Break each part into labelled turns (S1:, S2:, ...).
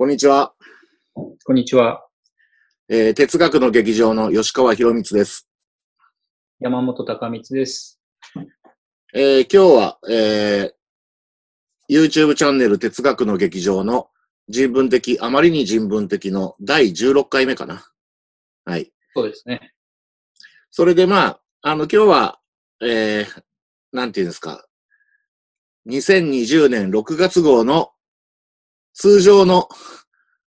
S1: こんにちは。
S2: こんにちは。
S1: えー哲学の劇場の吉川博光です。
S2: 山本隆光です。
S1: えー今日は、えー YouTube チャンネル哲学の劇場の人文的、あまりに人文的の第16回目かな。はい。
S2: そうですね。
S1: それでまあ、あの今日は、えーなんていうんですか。2020年6月号の通常の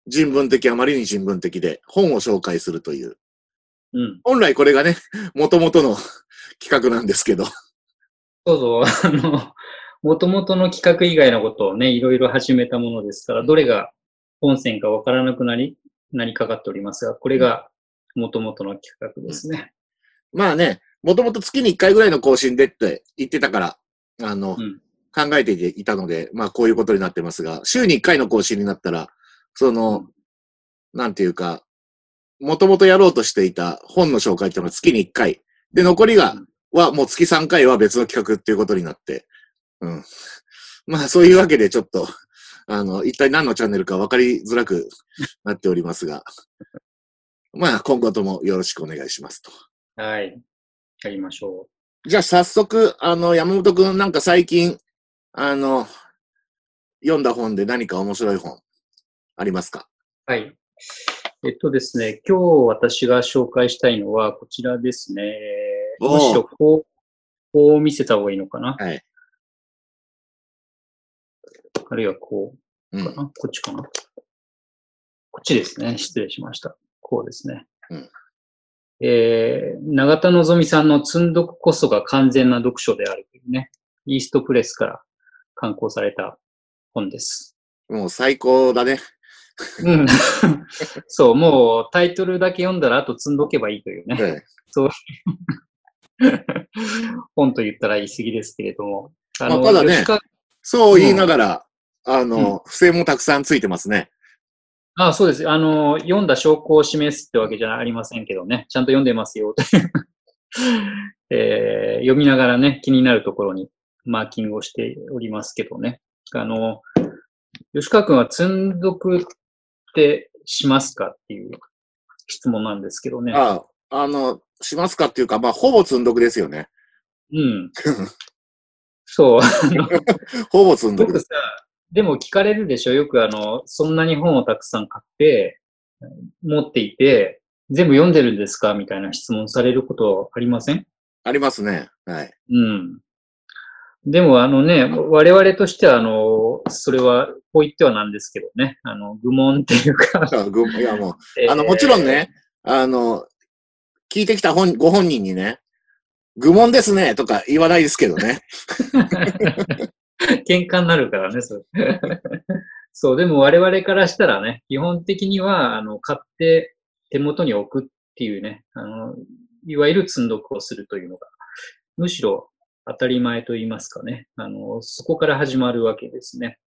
S1: 人文的、あまりに人文的で本を紹介するという。
S2: うん。
S1: 本来これがね、元々の企画なんですけど。
S2: そうそう。あの、元々の企画以外のことをね、いろいろ始めたものですから、どれが本線かわからなくなり、なりかかっておりますが、これが元々の企画ですね。
S1: まあね、もともと月に1回ぐらいの更新でって言ってたから、あの、
S2: うん
S1: 考えていたので、まあこういうことになってますが、週に1回の更新になったら、その、なんていうか、もともとやろうとしていた本の紹介っていうのは月に1回。で、残りが、はもう月3回は別の企画っていうことになって、うん。まあそういうわけでちょっと、あの、一体何のチャンネルか分かりづらくなっておりますが、まあ今後ともよろしくお願いしますと。
S2: はい。やりましょ
S1: じゃあ早速、あの、山本くんなんか最近、あの、読んだ本で何か面白い本ありますか？
S2: う。はい。えっとですね、今日私が紹介したいのはこちらですね。むしろこう、こう見せた方がいいのかな？
S1: はい。
S2: あるいはこう
S1: うん。
S2: かな、こっちかな？こっちですね。失礼しました。こうですね。
S1: うん
S2: えー、永田のぞみさんの積んどくこそが完全な読書であるというね、イーストプレスから刊行された本です。
S1: もう最高だね。
S2: うん。そう、もうタイトルだけ読んだらあと積んどけばいいというね、
S1: え
S2: 本と言ったら言い過ぎですけれども。あ
S1: まあただねそう言いながら、あの、付箋もたくさんついてますね。
S2: あそうです。あの、読んだ証拠を示すってわけじゃありませんけどね。ちゃんと読んでますよ、えー読みながらね、気になるところにマーキングをしておりますけどね。あの、吉川君は積んどくってしますかっていう質問なんですけどね。
S1: ああ、あの、しますかっていうか、まあ、ほぼ積んどくですよね。
S2: うん。そう。
S1: ほぼ積んどく
S2: 僕さ。、でも聞かれるでしょ？よくあの、そんなに本をたくさん買って、持っていて、全部読んでるんですか？みたいな質問されることありません？
S1: ありますね。はい。
S2: うん。でもあのね、我々としてはあの、それは、こう言ってはなんですけどね、あの、愚問っていうか、
S1: いや、もう、あの、もちろんね、あの、聞いてきた本、ご本人にね、愚問ですね、とか言わないですけどね。
S2: 喧嘩になるからね、それ。そう、でも我々からしたらね、基本的には、あの、買って手元に置くっていうね、あの、いわゆる積んどくをするというのが、むしろ当たり前と言いますかね、あの、そこから始まるわけですね。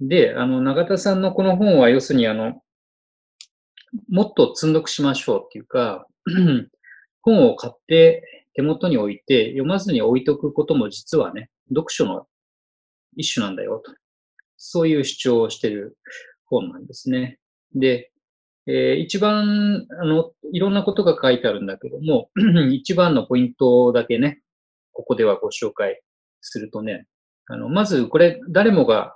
S2: で、あの、永田さんのこの本は、要するにあの、もっと積んどくしましょうっていうか、本を買って手元に置いて読まずに置いとくことも実はね、読書の一種なんだよと。そういう主張をしてる本なんですね。で、えー一番、あの、いろんなことが書いてあるんだけども、一番のポイントだけね、ここではご紹介するとね、あの、まずこれ誰もが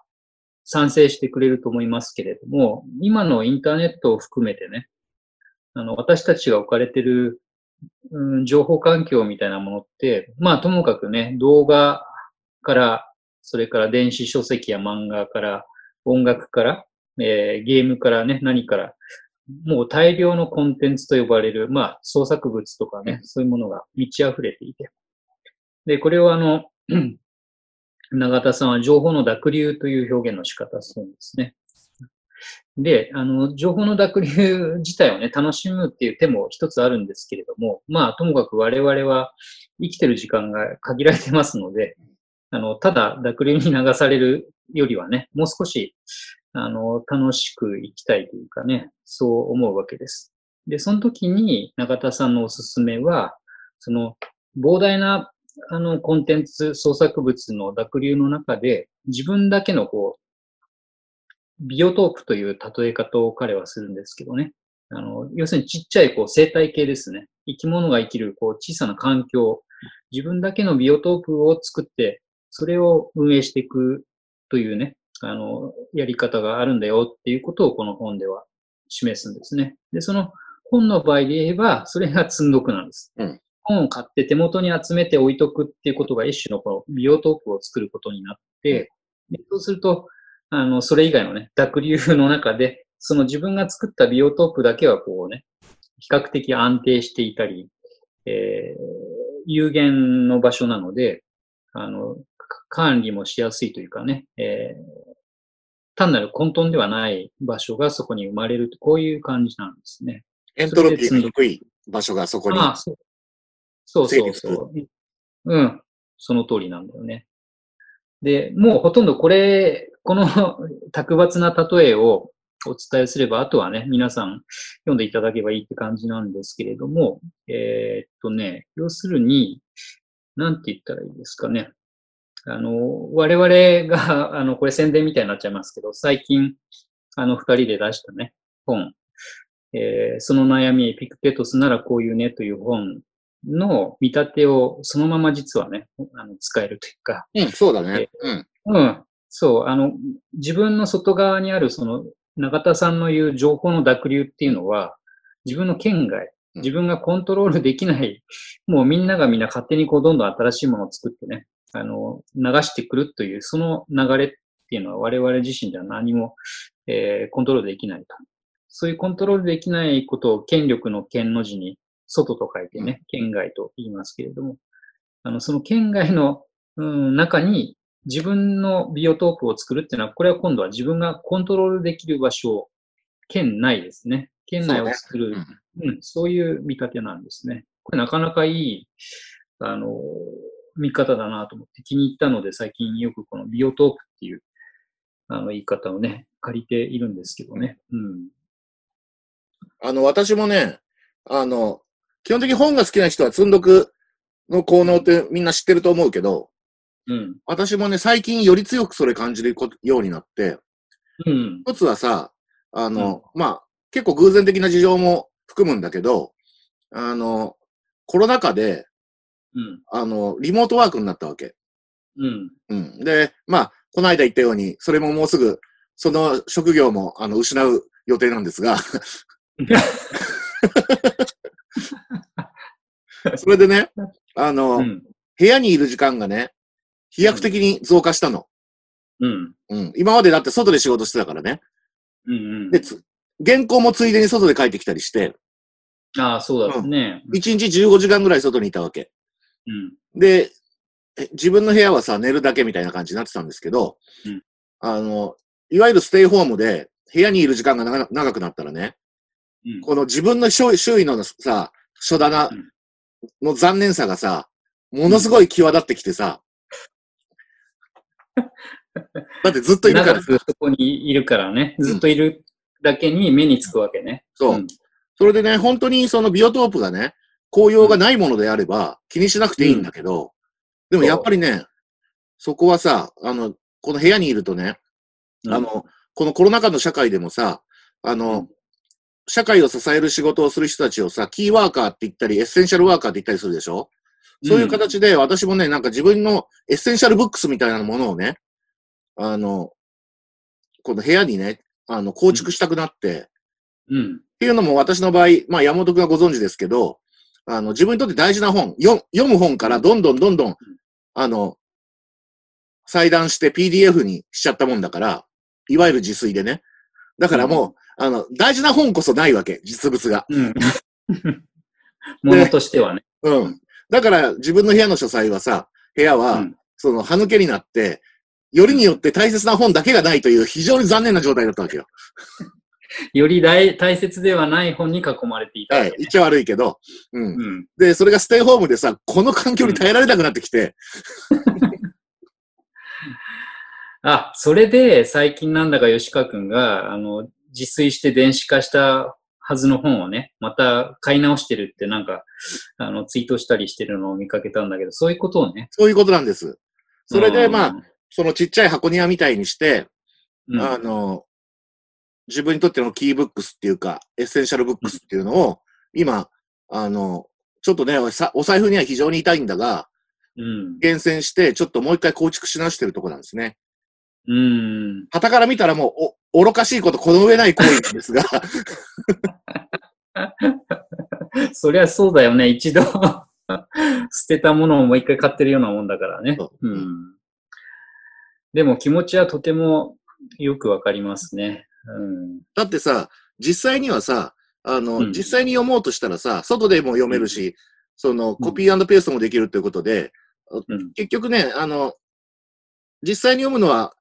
S2: 賛成してくれると思いますけれども、今のインターネットを含めてね、あの、私たちが置かれてる、うん、情報環境みたいなものって、まあともかくね、動画から、それから電子書籍や漫画から、音楽から、えーゲームからね、何から、もう大量のコンテンツと呼ばれる、まあ創作物とかね、そういうものが満ち溢れていて。で、これをあの、永田さんは情報の濁流という表現の仕方をするんですね。で、あの、情報の濁流自体をね、楽しむっていう手も一つあるんですけれども、まあ、ともかく我々は生きてる時間が限られてますので、あの、ただ濁流に流されるよりはね、もう少し、あの、楽しく生きたいというかね、そう思うわけです。で、その時に中田さんのおすすめは、その、膨大なあの、コンテンツ、創作物の濁流の中で、自分だけのこう、ビオトープという例え方を彼はするんですけどね。あの、要するにちっちゃいこう生態系ですね。生き物が生きるこう小さな環境、自分だけのビオトープを作って、それを運営していくというね、あの、やり方があるんだよっていうことをこの本では示すんですね。で、その本の場合で言えば、それが積んどくなんです。うん、本を買って手元に集めて置いとくっていうことが一種のこのビオトープを作ることになって、でそうすると、あの、それ以外のね、濁流の中で、その自分が作ったビオトープだけはこうね、比較的安定していたり、えー、有限の場所なので、あの、管理もしやすいというかね、えー、単なる混沌ではない場所がそこに生まれると、こういう感じなんですね。
S1: エントロピーが低い場所がそこに。ああ
S2: そうそうそうそう。うん。その通りなんだよね。で、もうほとんどこれ、この 卓抜な例えをお伝えすれば、あとはね、皆さん読んでいただければいいって感じなんですけれども、えー、っとね、要するに、なんて言ったらいいですかね。あの、我々が、あの、これ宣伝みたいになっちゃいますけど、最近、あの、二人で出したね、本、えー、その悩み、エピクテトスならこういうねという本の見立てをそのまま実はね、あの使えるというか。
S1: うん、そうだね。
S2: うん。うん。そう、あの、自分の外側にあるその、永田さんの言う情報の濁流っていうのは、自分の圏外、自分がコントロールできない、もうみんながみんな勝手にこうどんどん新しいものを作ってね、あの、流してくるという、その流れっていうのは我々自身では何も、えー、コントロールできないと。そういうコントロールできないことを権力の権の字に外と書いてね、県外と言いますけれども、あの、その県外の、うん、中に自分のビオトープを作るっていうのは、これは今度は自分がコントロールできる場所、県内ですね。県内を作る、そう、ねうん、そういう見立てなんですね。これなかなかいい、あの、見方だなと思って気に入ったので、最近よくこのビオトープっていう、あの、言い方をね、借りているんですけどね。うん。
S1: あの、私もね、あの、基本的に本が好きな人は積んどくの効能ってみんな知ってると思うけど、うん。私もね、最近より強くそれ感じるようになって、うん。一つはさ、あの、うん、まあ、結構偶然的な事情も含むんだけど、あの、コロナ禍で、うん。あの、リモートワークになったわけ。うん。うん。で、まあ、この間言ったように、それももうすぐ、その職業も、あの、失う予定なんですが それでね、あの、うん、部屋にいる時間がね、飛躍的に増加したの。うん。うん。今までだって外で仕事してたからね。うんうん。で、原稿もついでに外で帰ってきたりして。
S2: ああ、そうだね。
S1: 一、うん、1日15時間ぐらい外にいたわけ。うん。で、自分の部屋はさ、寝るだけみたいな感じになってたんですけど、うん、あの、いわゆるステイホームで部屋にいる時間が長くなったらね、うん、この自分の周囲のさ、書棚の残念さがさ、ものすごい際立ってきてさ、だってずっといるから
S2: さ。そこにいるからね。ずっといるだけに目につくわけね。
S1: そう。うん、それでね、本当にそのビオトープがね、紅葉がないものであれば気にしなくていいんだけど、でもやっぱりね、そこはさ、あの、この部屋にいるとね、あの、このコロナ禍の社会でもさ、あの、社会を支える仕事をする人たちをさ、キーワーカーって言ったり、エッセンシャルワーカーって言ったりするでしょ？そういう形で、私もね、なんか自分のエッセンシャルブックスみたいなものをね、あの、この部屋にね、あの、構築したくなって、うん。っていうのも私の場合、まあ山本くんがご存知ですけど、あの、自分にとって大事な本、読む本からどんどんどんどん、あの、裁断して PDF にしちゃったもんだから、いわゆる自炊でね。だからもう、あの、大事な本こそないわけ、実物が。うん。
S2: ものとしてはね。
S1: うん。だから自分の部屋の書斎はさ、部屋は、その、歯抜けになって、よりによって大切な本だけがないという非常に残念な状態だったわけよ。
S2: より大大切ではない本に囲まれていた、
S1: ね、はい。言っちゃ悪いけど、うん、うん。で、それがステイホームでさ、この環境に耐えられなくなってきて。
S2: あ、それで最近なんだか吉川くんが、あの、自炊して電子化したはずの本をね、また買い直してるってなんか、あの、ツイートしたりしてるのを見かけたんだけど、そういうことをね。
S1: そういうことなんです。それで、まあ、そのちっちゃい箱庭みたいにして、うん、あの、自分にとってのキーブックスっていうか、エッセンシャルブックスっていうのを、今、あの、ちょっとね、さお財布には非常に痛いんだが、
S2: うん。
S1: 厳選して、ちょっともう一回構築し直してるところなんですね。
S2: うん。
S1: 旗から見たらもう、お、愚かしいこと、この上ない行為なんですが、
S2: そりゃそうだよね。一度 捨てたものをもう一回買ってるようなもんだからね。
S1: そう
S2: うん。でも気持ちはとてもよくわかりますね。うん。
S1: だってさ、実際にはさ、あの、
S2: うん
S1: 実際に読もうとしたらさ、外でも読めるし、その、コピーペーストもできるということで、
S2: うん。
S1: 結局ね、あの、実際に読むのは、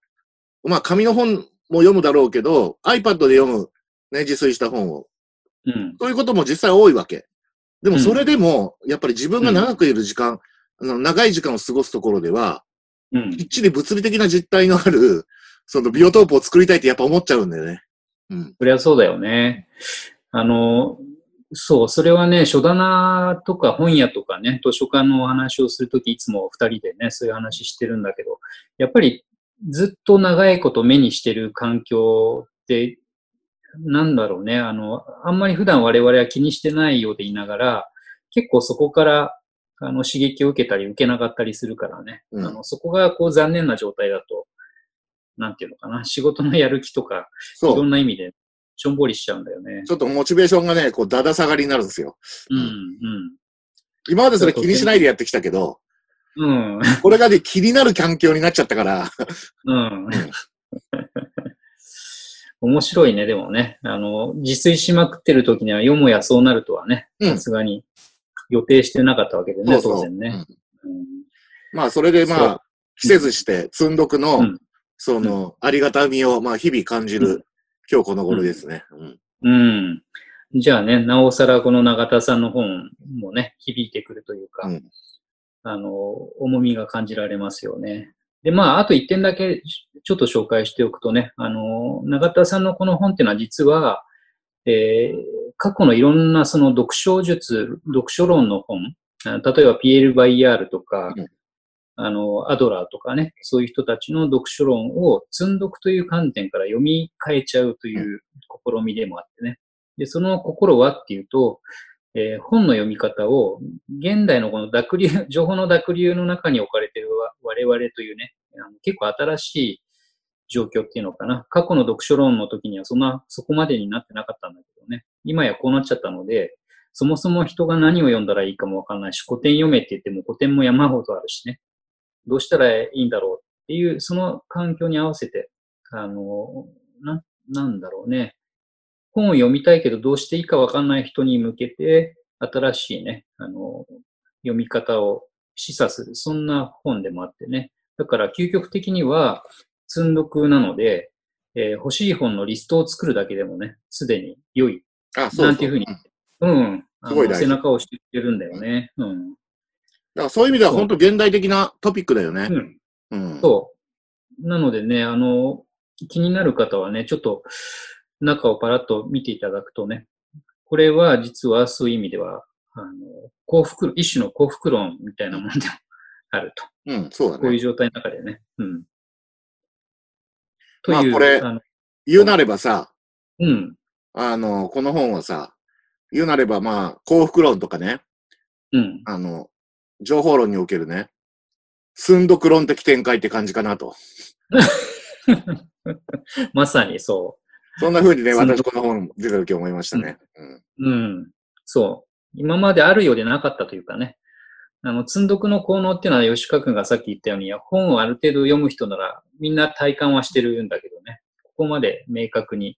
S1: まあ、紙の本も読むだろうけど、iPad で読む、ね、自炊した本を。
S2: うん。
S1: そういうことも実際多いわけ。でも、
S2: うん
S1: それでも、やっぱり自分が長くいる時間、あの長い時間を過ごすところでは、
S2: うん
S1: きっちり物理的な実体のある、そのビオトープを作りたいってやっぱ思っちゃうんだよね。うん。
S2: そりゃそうだよね。あの、そう、それはね、書棚とか本屋とかね、図書館のお話をするとき、いつも二人でね、そういう話してるんだけど、やっぱりずっと長いこと目にしてる環境って、なんだろうね、あの、あんまり普段我々は気にしてないようでいながら、結構そこから、あの、刺激を受けたり受けなかったりするからね、
S1: うん
S2: あの、そこがこう残念な状態だと、なんていうのかな、仕事のやる気とか、いろ。んな意味で、しょんぼりしちゃうんだよね。
S1: ちょっとモチベーションがね、こう、だだ下がりになるんですよ。
S2: うん、
S1: 今までそれ気にしないでやってきたけど、
S2: うん、うん、
S1: これがね、気になる環境になっちゃったから、
S2: うん。面白いね、でもね。あの、自炊しまくってる時には、よもやそうなるとはね、
S1: うん
S2: さすがに予定してなかったわけでね、
S1: そうそう
S2: 当然ね。うん
S1: まあ、それでまあ、季節して、積んどくの、
S2: うん
S1: その、ありがたみを、まあ、日々感じる、
S2: うん
S1: 今日この頃ですね。うん。
S2: うん。じゃあね、なおさらこの永田さんの本もね、響いてくるというか、
S1: うん
S2: あの、重みが感じられますよね。で、まあ、あと一点だけちょっと紹介しておくとね、あの、永田さんのこの本っていうのは実は、えー過去のいろんなその読書術、読書論の本、あ例えばピエール・バイヤールとか、
S1: うん
S2: あの、アドラーとかね、そういう人たちの読書論を積んどくという観点から読み替えちゃうという試みでもあってね。で、その心はっていうと、えー本の読み方を、現代のこの濁流、情報の濁流の中に置かれているわ我々というね、あの結構新しい状況っていうのかな。過去の読書論の時にはそんな、そこまでになってなかったんだけどね。今やこうなっちゃったので、そもそも人が何を読んだらいいかもわかんないし、古典読めって言っても古典も山ほどあるしね。どうしたらいいんだろうっていう、その環境に合わせて、あの、な、なんだろうね。本を読みたいけどどうしていいかわかんない人に向けて、新しいね、あの、読み方を示唆する、そんな本でもあってね。だから究極的には、積んどくなので、えー欲しい本のリストを作るだけでもね、すでに良い。
S1: あ、そうそう。
S2: なんていうふうに
S1: うんすごい大事
S2: 背中を押してくれるんだよね。うん。
S1: だからそういう意味では本当現代的なトピックだよね
S2: う。ん。
S1: うん。
S2: そう。なのでね、あの、気になる方はね、ちょっと中をパラッと見ていただくとね、これは実はそういう意味では、あの、幸福論、一種の幸福論みたいなものでもあると。
S1: うん、そうだ
S2: こういう
S1: ね。
S2: 状態の中でね。うん。と
S1: まあ
S2: いう、
S1: これ
S2: あの
S1: 言うなればさ、
S2: うん、
S1: あの、この本はさ、言うなればまあ、幸福論とかね、
S2: うん。
S1: あの、情報論におけるね、寸読論的展開って感じかなと。
S2: まさにそ
S1: そんな風にね、私この本出た時思いましたね。うん。
S2: う。うん。そう。今まであるようでなかったというかね。あの、積んどくの効能っていうのは吉川君がさっき言ったように、本をある程度読む人ならみんな体感はしてるんだけどね。ここまで明確に、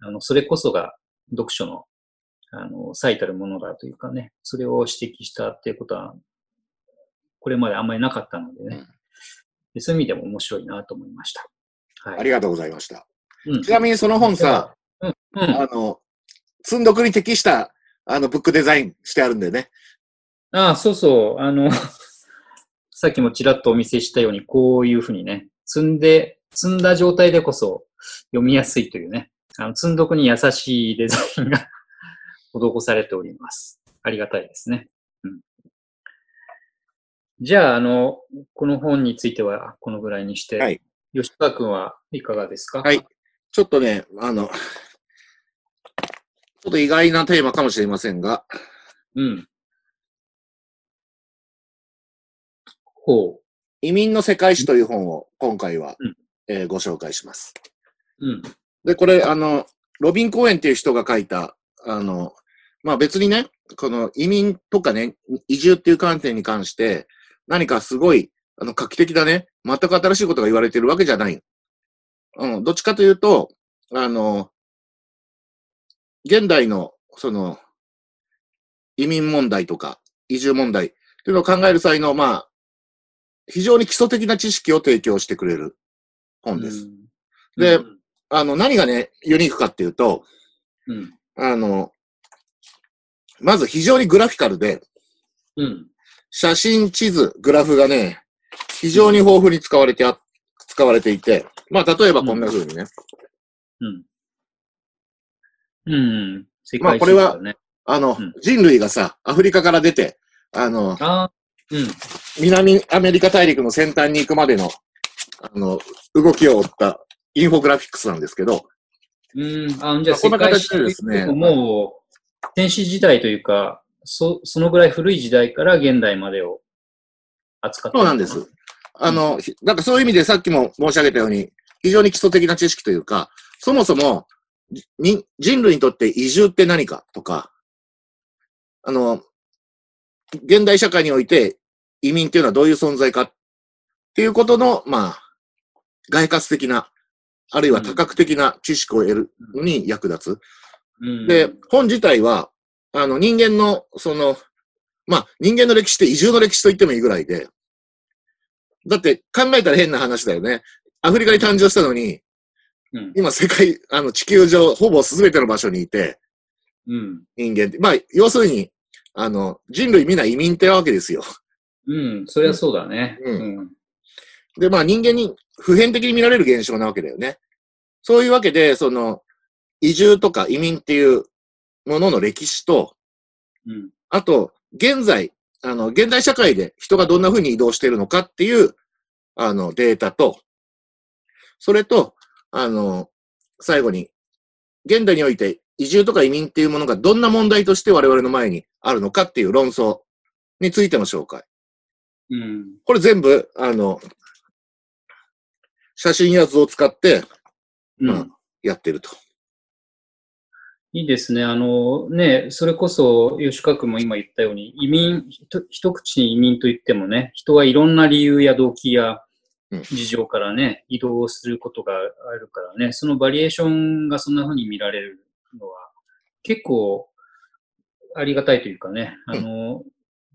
S2: あの、それこそが読書の、あの、最たるものだというかね。それを指摘したっていうことは、これまであんまりなかったのでね。
S1: うん
S2: でそういう意味でも面白いなと思いました。はい。
S1: ありがとうございました。
S2: うん
S1: ちなみにその本さ、
S2: うん、うん。
S1: あの、積んどくに適した、あの、ブックデザインしてあるんでね。
S2: ああ、そうそう。あの、さっきもちらっとお見せしたように、こういうふうにね、積んで、積んだ状態でこそ読みやすいというね、あの積んどくに優しいデザインが 施されております。ありがたいですね。うん、じゃあ、あの、この本についてはこのぐらいにして、
S1: はい
S2: 吉川君はいかがですか？
S1: はい。ちょっとね、あの、ちょっと意外なテーマかもしれませんが、
S2: うん。ほ
S1: 移民の世界史という本を今回は、
S2: うん
S1: えーご紹介します。
S2: う。うん。
S1: で、これ、あの、ロビン・コーエンっていう人が書いた、あの、まあ別にね、この移民とかね、移住っていう観点に関して、何かすごい、あの、画期的だね、全く新しいことが言われてるわけじゃない。うん、どっちかというと、あの、現代の、その、移民問題とか、移住問題っていうのを考える際の、まあ、非常に基礎的な知識を提供してくれる本です。
S2: うん
S1: で
S2: うん
S1: あの、何がね、ユニークかっていうと、
S2: うん。
S1: あの、まず非常にグラフィカルで、
S2: うん。
S1: 写真、地図、グラフがね、非常に豊富に使われてあ、使われていて、まあ、例えばこんな風にね、
S2: うん。うん。世
S1: まあこれはあの、
S2: うん
S1: 人類がさ、アフリカから出て、あの、
S2: あーうん。
S1: 南アメリカ大陸の先端に行くまでの、あの、動きを追ったインフォグラフィックスなんですけど、
S2: うん。あ、じゃあ
S1: こんな形
S2: 史
S1: でですね
S2: もう、天史時代というか、そ、そのぐらい古い時代から現代までを扱って
S1: そうなんです。。あの、ひなんかそういう意味でさっきも申し上げたように、非常に基礎的な知識というか、そもそも、人類にとって移住って何かとか、あの、現代社会において移民っていうのはどういう存在かっていうことの、まあ、外活的な、あるいは多角的な知識を得るのに役立つ。
S2: うん、
S1: で、本自体は、あの、人間の、その、まあ、人間の歴史って移住の歴史と言ってもいいぐらいで、だって考えたら変な話だよね。アフリカに誕生したのに、
S2: うん。
S1: 今世界、あの、地球上、ほぼ全ての場所にいて、
S2: うん。
S1: 人間って、まあ、要するに、あの、人類皆移民ってわけですよ。
S2: うん。そりゃそうだね。
S1: う
S2: うん。
S1: で、まあ、人間に普遍的に見られる現象なわけだよね。そういうわけで、その、移住とか移民っていうものの歴史と、
S2: うん。
S1: あと、現在、あの、現代社会で人がどんな風に移動しているのかっていう、あの、データと、それと、あの、最後に、現代において移住とか移民っていうものがどんな問題として我々の前にあるのかっていう論争についての紹介。
S2: うん。
S1: これ全部、あの、写真や図を使って
S2: うん。
S1: まあやってると。
S2: いいですね。あの、ね、それこそ、吉川君も今言ったように、移民、一口に移民と言ってもね、人はいろんな理由や動機や
S1: うん
S2: 事情からね、移動することがあるからね、そのバリエーションがそんな風に見られるのは、結構ありがたいというかね、あの、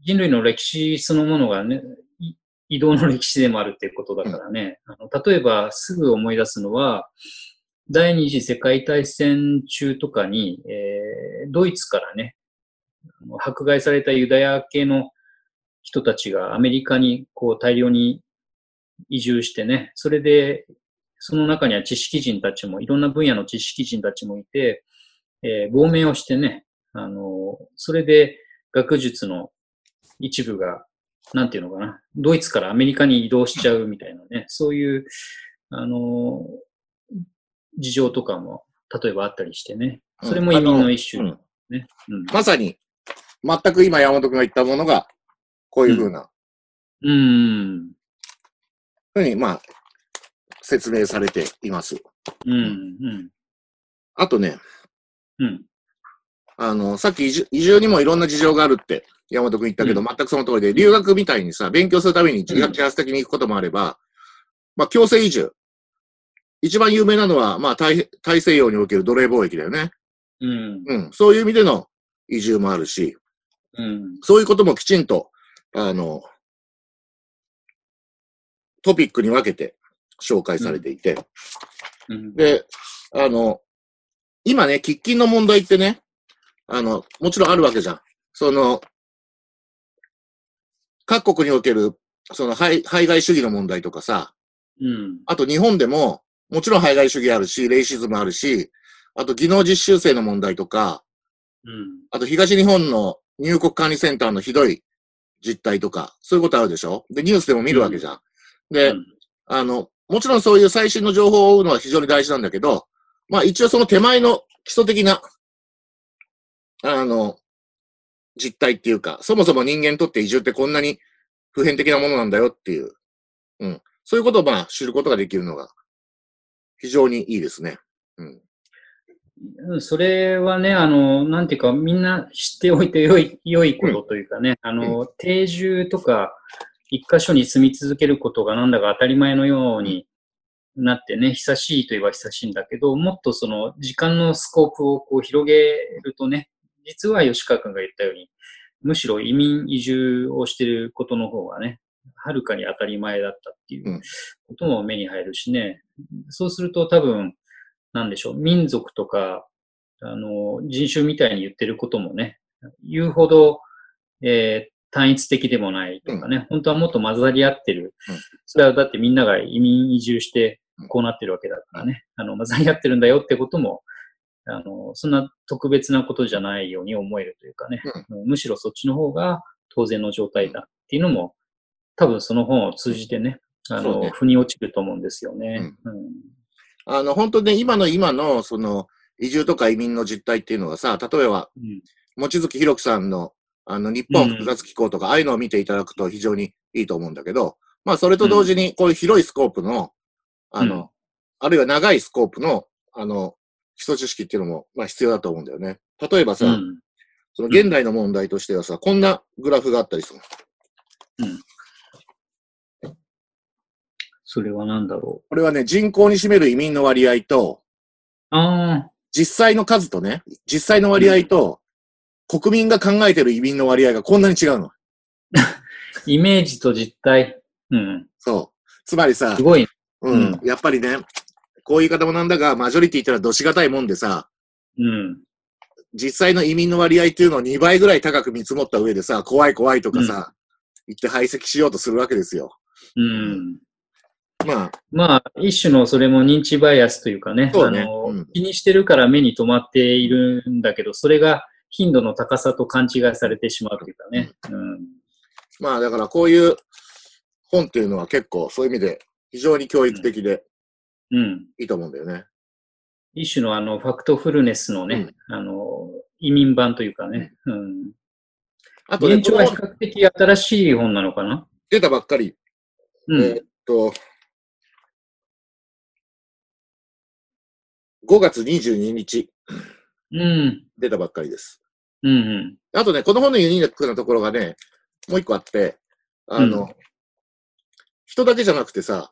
S2: 人類の歴史そのものがね、い移動の歴史でもあるっていうことだからね、あの例えばすぐ思い出すのは、第二次世界大戦中とかに、えードイツからね、迫害されたユダヤ系の人たちがアメリカにこう大量に移住してね、それで、その中には知識人たちも、いろんな分野の知識人たちもいて、えー亡命をしてね、あの、それで学術の一部が、なんていうのかな、ドイツからアメリカに移動しちゃうみたいなね、そういう、あの、事情とかも、例えばあったりしてね。それも移民の一種
S1: うん
S2: ね。うん。
S1: まさに、全く今山本君が言ったものが、こういうふうな、
S2: うん。
S1: ふうに、まあ、説明されています。
S2: うん。うん。
S1: あとね、
S2: うん。
S1: あの、さっき移住移住にもいろんな事情があるって山本君言ったけど、
S2: うん
S1: 全くその通りで、留学みたいにさ、勉強するために自自発的に行くこともあれば、まあ、強制移住。一番有名なのは、まあ大、大西洋における奴隷貿易だよね。
S2: うん。
S1: うん。そういう意味での移住もあるし、
S2: うん。
S1: そういうこともきちんと、あの、トピックに分けて紹介されていて、
S2: うん。
S1: で、あの、今ね、喫緊の問題ってね、あの、もちろんあるわけじゃん。その、各国における、その、排排外主義の問題とかさ、
S2: うん。
S1: あと日本でも、もちろん排外主義あるし、レイシズムあるし、あと技能実習生の問題とか、
S2: うん。
S1: あと東日本の入国管理センターのひどい実態とか、そういうことあるでしょ？で、ニュースでも見るわけじゃん。で、
S2: うん
S1: あの、もちろんそういう最新の情報を追うのは非常に大事なんだけど、まあ一応その手前の基礎的なあの、実態っていうか、そもそも人間にとって移住ってこんなに普遍的なものなんだよっていう、うん。そういうことをまあ知ることができるのが非常にいいですね。うん。
S2: うんそれはね、あの、なんていうか、みんな知っておいて良い、良いことというかね、あの、定住とか、一箇所に住み続けることがなんだか当たり前のようになってね、久しいといえば久しいんだけど、もっとその時間のスコープをこう広げるとね、実は吉川君が言ったように、むしろ移民移住をしていることの方がね、はるかに当たり前だったっていうことも目に入るしね、そうすると多分、なんでしょう、民族とか、あの、人種みたいに言ってることもね、言うほど、えー単一的でもないとかね、本当はもっと混ざり合ってる。
S1: うん。
S2: それはだってみんなが移民移住してこうなってるわけだからね、あの、混ざり合ってるんだよってことも、あの、そんな特別なことじゃないように思えるというかね、むしろそっちの方が当然の状態だっていうのも、多分その本を通じてね、あの、
S1: ね。
S2: 腑に落ちると思うんですよね。うん。
S1: あの、本当ね、今の今の、その、移住とか移民の実態っていうのがさ、例えば、
S2: うん。
S1: 望月博樹さんの、あの、日本複雑機構とか、ああいうのを見ていただくと非常にいいと思うんだけど、まあ、それと同時に、こういう広いスコープの、あの、
S2: うん
S1: あるいは長いスコープの、あの、基礎知識っていうのも、まあ、必要だと思うんだよね。例えばさ、
S2: うん
S1: その現代の問題としてはさ、こんなグラフがあったりする。
S2: それは何だろ
S1: これはね、人口に占める移民の割合と、
S2: う。ああ、
S1: 実際の数とね、実際の割合と、国民が考えてる移民の割合がこんなに違うの？
S2: イメージと実態。うん。
S1: そう。つまりさ
S2: す、ごい。
S1: うん、
S2: うん
S1: やっぱりね、こういう言い方もなんだが、マジョリティってのはどしがたいもんでさ、
S2: うん。
S1: 実際の移民の割合っていうのを2倍ぐらい高く見積もった上でさ、怖い怖いとかさ、言って排斥しようとするわけですよ。
S2: うん。
S1: まあ、
S2: まあ、一種のそれも認知バイアスというかね、
S1: そうね
S2: あの
S1: うん
S2: 気にしてるから目に留まっているんだけど、それが頻度の高さと勘違いされてしまうというかね。うん。
S1: まあだからこういう本っていうのは結構そういう意味で非常に教育的で
S2: うん。
S1: いいと思うんだよね。
S2: 一種のあの、ファクトフルネスのね、あの、移民版というかね。うん。
S1: あとね、
S2: 現状は比較的新しい本なのかな？
S1: 出たばっかり、
S2: うん。
S1: えーっと、5月22日
S2: うん。
S1: 出たばっかりです。
S2: うん。うん。
S1: あとね、この本のユニークなところがね、もう一個あって、あの、
S2: うん
S1: 人だけじゃなくてさ、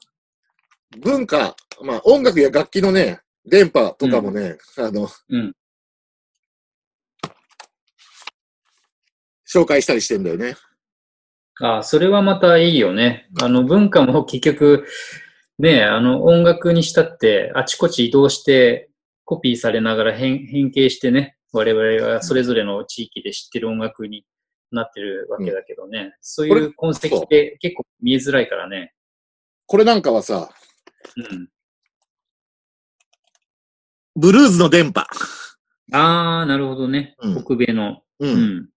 S1: 文化、まあ音楽や楽器のね、電波とかもね、あの、
S2: うん。
S1: 紹介したりしてんだよね。
S2: ああ、それはまたいいよね。あの、文化も 結局、ね、あの、音楽にしたって、あちこち移動して、コピーされながら変変形してね、我々がそれぞれの地域で知ってる音楽になってるわけだけどね。そう
S1: これ
S2: いう痕跡って結構見えづらいからね。
S1: これなんかはさ、
S2: うん。
S1: ブルーズの電波。
S2: ああ、なるほどね。
S1: うん
S2: 北米の。
S1: う。
S2: うん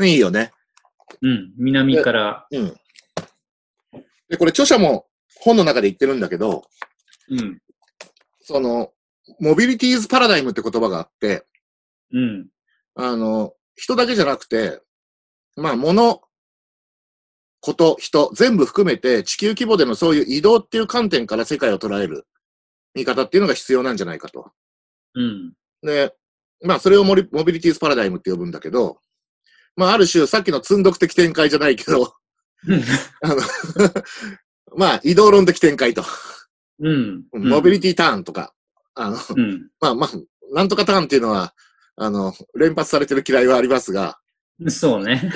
S2: ん。
S1: いいよね。
S2: うん。南から。
S1: うん。で、これ著者も本の中で言ってるんだけど、
S2: うん。
S1: その、モビリティーズパラダイムって言葉があって、
S2: うん。
S1: あの、人だけじゃなくて、まあ、物、こと、人、全部含めて地球規模でのそういう移動っていう観点から世界を捉える見方っていうのが必要なんじゃないかと。
S2: うん。
S1: で、まあ、それをモリモビリティーズパラダイムって呼ぶんだけど、まあ、ある種、さっきの積んどく的展開じゃないけど、
S2: うん。
S1: あの、まあ、移動論的展開と。
S2: うん。
S1: モビリティターンとか、あの、
S2: うん。
S1: まあまあ、なんとかターンっていうのは、あの、連発されてる嫌いはありますが、
S2: そうね。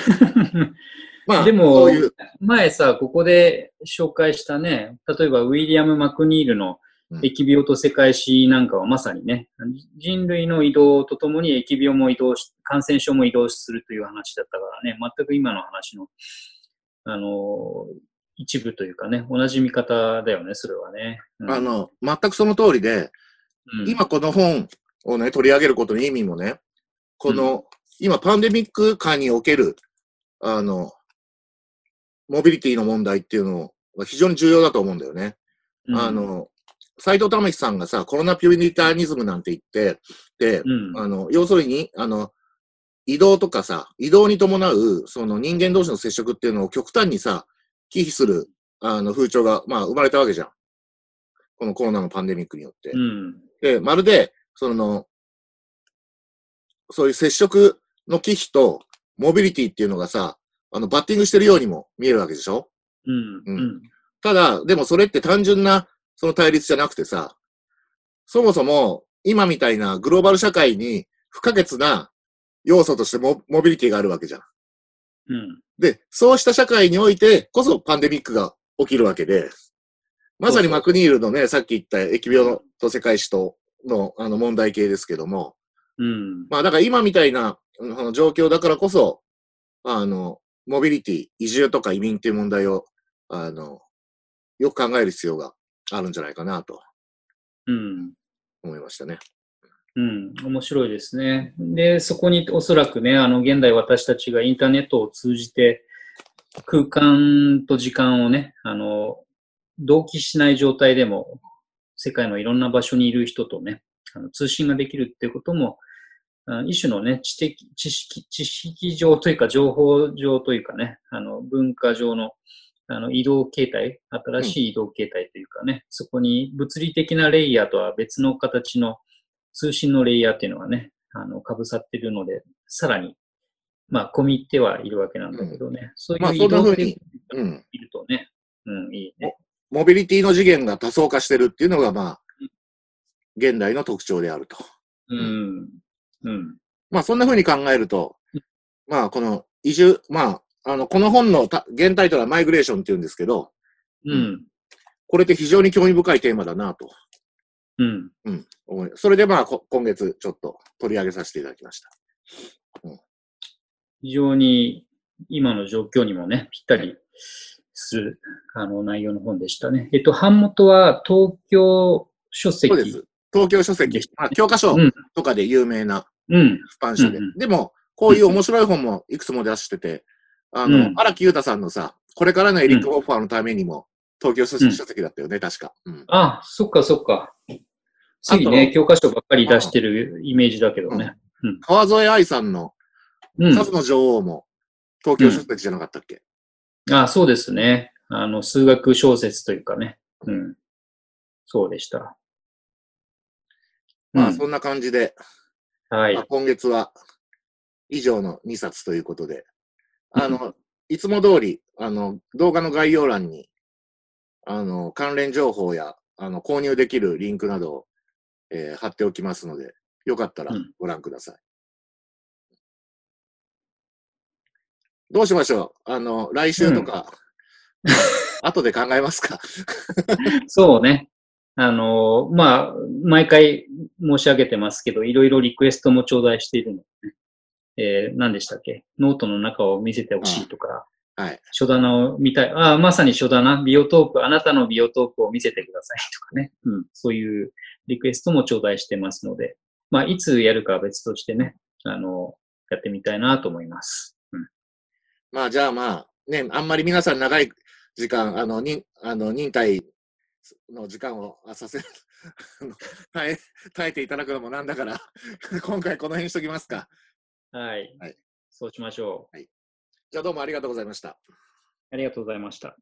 S1: まあ、
S2: でも前さ、ここで紹介したね、例えばウィリアム・マクニールの
S1: うん。
S2: 疫病と世界史なんかはまさにね、人類の移動とともに疫病も移動し、感染症も移動するという話だったからね、全く今の話の、あの、一部というかね、同じ見方だよね、それはね。うん。
S1: あ、の、全くその通りで、
S2: うん。
S1: 今この本をね、取り上げることの意味もね、この、今パンデミック下における、あの、モビリティの問題っていうのが非常に重要だと思うんだよね。
S2: うん
S1: あ、の、斎藤玉樹さんがさ、コロナピュリタニズムなんて言って、で、
S2: うん、
S1: あの、要するに、あの、移動とかさ、移動に伴う、その人間同士の接触っていうのを極端にさ、忌避する、あの、風潮が、まあ、生まれたわけじゃん。このコロナのパンデミックによって。
S2: うん。
S1: で、まるで、その、そういう接触の忌避と、モビリティっていうのがさ、あの、バッティングしてるようにも見えるわけでしょ？
S2: うん。
S1: う
S2: うんん。
S1: ただ、でもそれって単純な、その対立じゃなくてさ、そもそも、今みたいなグローバル社会に不可欠な要素としてモモビリティがあるわけじゃん。
S2: うん。
S1: で、そうした社会においてこそパンデミックが起きるわけで、まさにマクニールのね、さっき言った疫病と世界史とのあの問題系ですけども、
S2: うん。
S1: まあだから今みたいな状況だからこそ、あの、モビリティ、移住とか移民っていう問題を、あの、よく考える必要があるんじゃないかなと
S2: うん。
S1: 思いましたね。
S2: うん、面白いですね。で、そこにおそらくね、あの、現代私たちがインターネットを通じて、空間と時間をね、あの、同期しない状態でも、世界のいろんな場所にいる人とね、あの通信ができるっていうことも、あ一種のね、知的、知識、知識上というか、情報上というかね、あの、文化上の、あの、移動形態、新しい移動形態というかね、そこに物理的なレイヤーとは別の形の通信のレイヤーっていうのがね、あの、被さってるので、さらに、まあ、込み入ってはいるわけなんだけどね、そう
S1: まあ
S2: いう移動って
S1: そんな風にうん。
S2: いるとね、うん、いいね。
S1: モビリティの次元が多層化してるっていうのが、まあ、現代の特徴であると。
S2: うん。うん。
S1: まあ、そんな風に考えると、まあ、この移住、まあ、あの、この本のた原タイトルはマイグレーションって言うんですけど、
S2: うん。
S1: これって非常に興味深いテーマだなと、
S2: うん。
S1: うん、それでまあ、こ今月ちょっと取り上げさせていただきました。
S2: 非常に今の状況にもね、ぴったりする、あの、内容の本でしたね。えっと、版元は東京書籍。
S1: そうです。東京書籍、まあ、教科書
S2: うん
S1: とかで有名な
S2: うん。
S1: 出版社で。
S2: うんうん
S1: でも、こういう面白い本もいくつも出してて、あの、
S2: うん
S1: 荒木裕太さんのさ、これからのエリック・
S2: うん
S1: オファーのためにも、東京書籍書籍だったよね、確か。うん。
S2: あ、そっかそっか。次ね、教科書ばっかり出してるイメージだけどね。
S1: 川添愛さんの、
S2: うん。
S1: 数の女王も、東京書籍じゃなかったっけ、
S2: あ、そうですね。あの、数学小説というかね。うん。そうでした。
S1: まあ、
S2: うん
S1: そんな感じで、
S2: はい
S1: まあ。今月は以上の2冊ということで、あの、いつも通り、あの、動画の概要欄に、あの、関連情報や、あの、購入できるリンクなどを、えー貼っておきますので、よかったら
S2: うん
S1: ご覧ください。どうしましょうあの、来週とか、後で考えますか
S2: そうね。あの、まあ、毎回申し上げてますけど、いろいろリクエストも頂戴しているので、ね、えー、何でしたっけ？ノートの中を見せてほしいとか、
S1: はい。
S2: 書棚を見たい。ああ、まさに書棚、ビオトープ、あなたのビオトープを見せてくださいとかね。うん。そういうリクエストも頂戴してますので、まあ、いつやるかは別としてね、あの、やってみたいなと思います。うん。
S1: まあ、じゃあまあ、ね、あんまり皆さん長い時間、あの、に、あの、忍耐の時間をあさせ、耐え、耐えていただくのもなんだから、今回この辺にしときますか。
S2: はい。
S1: はい
S2: そうしましょう。
S1: じゃあどうもありがとうございました。
S2: ありがとうございました。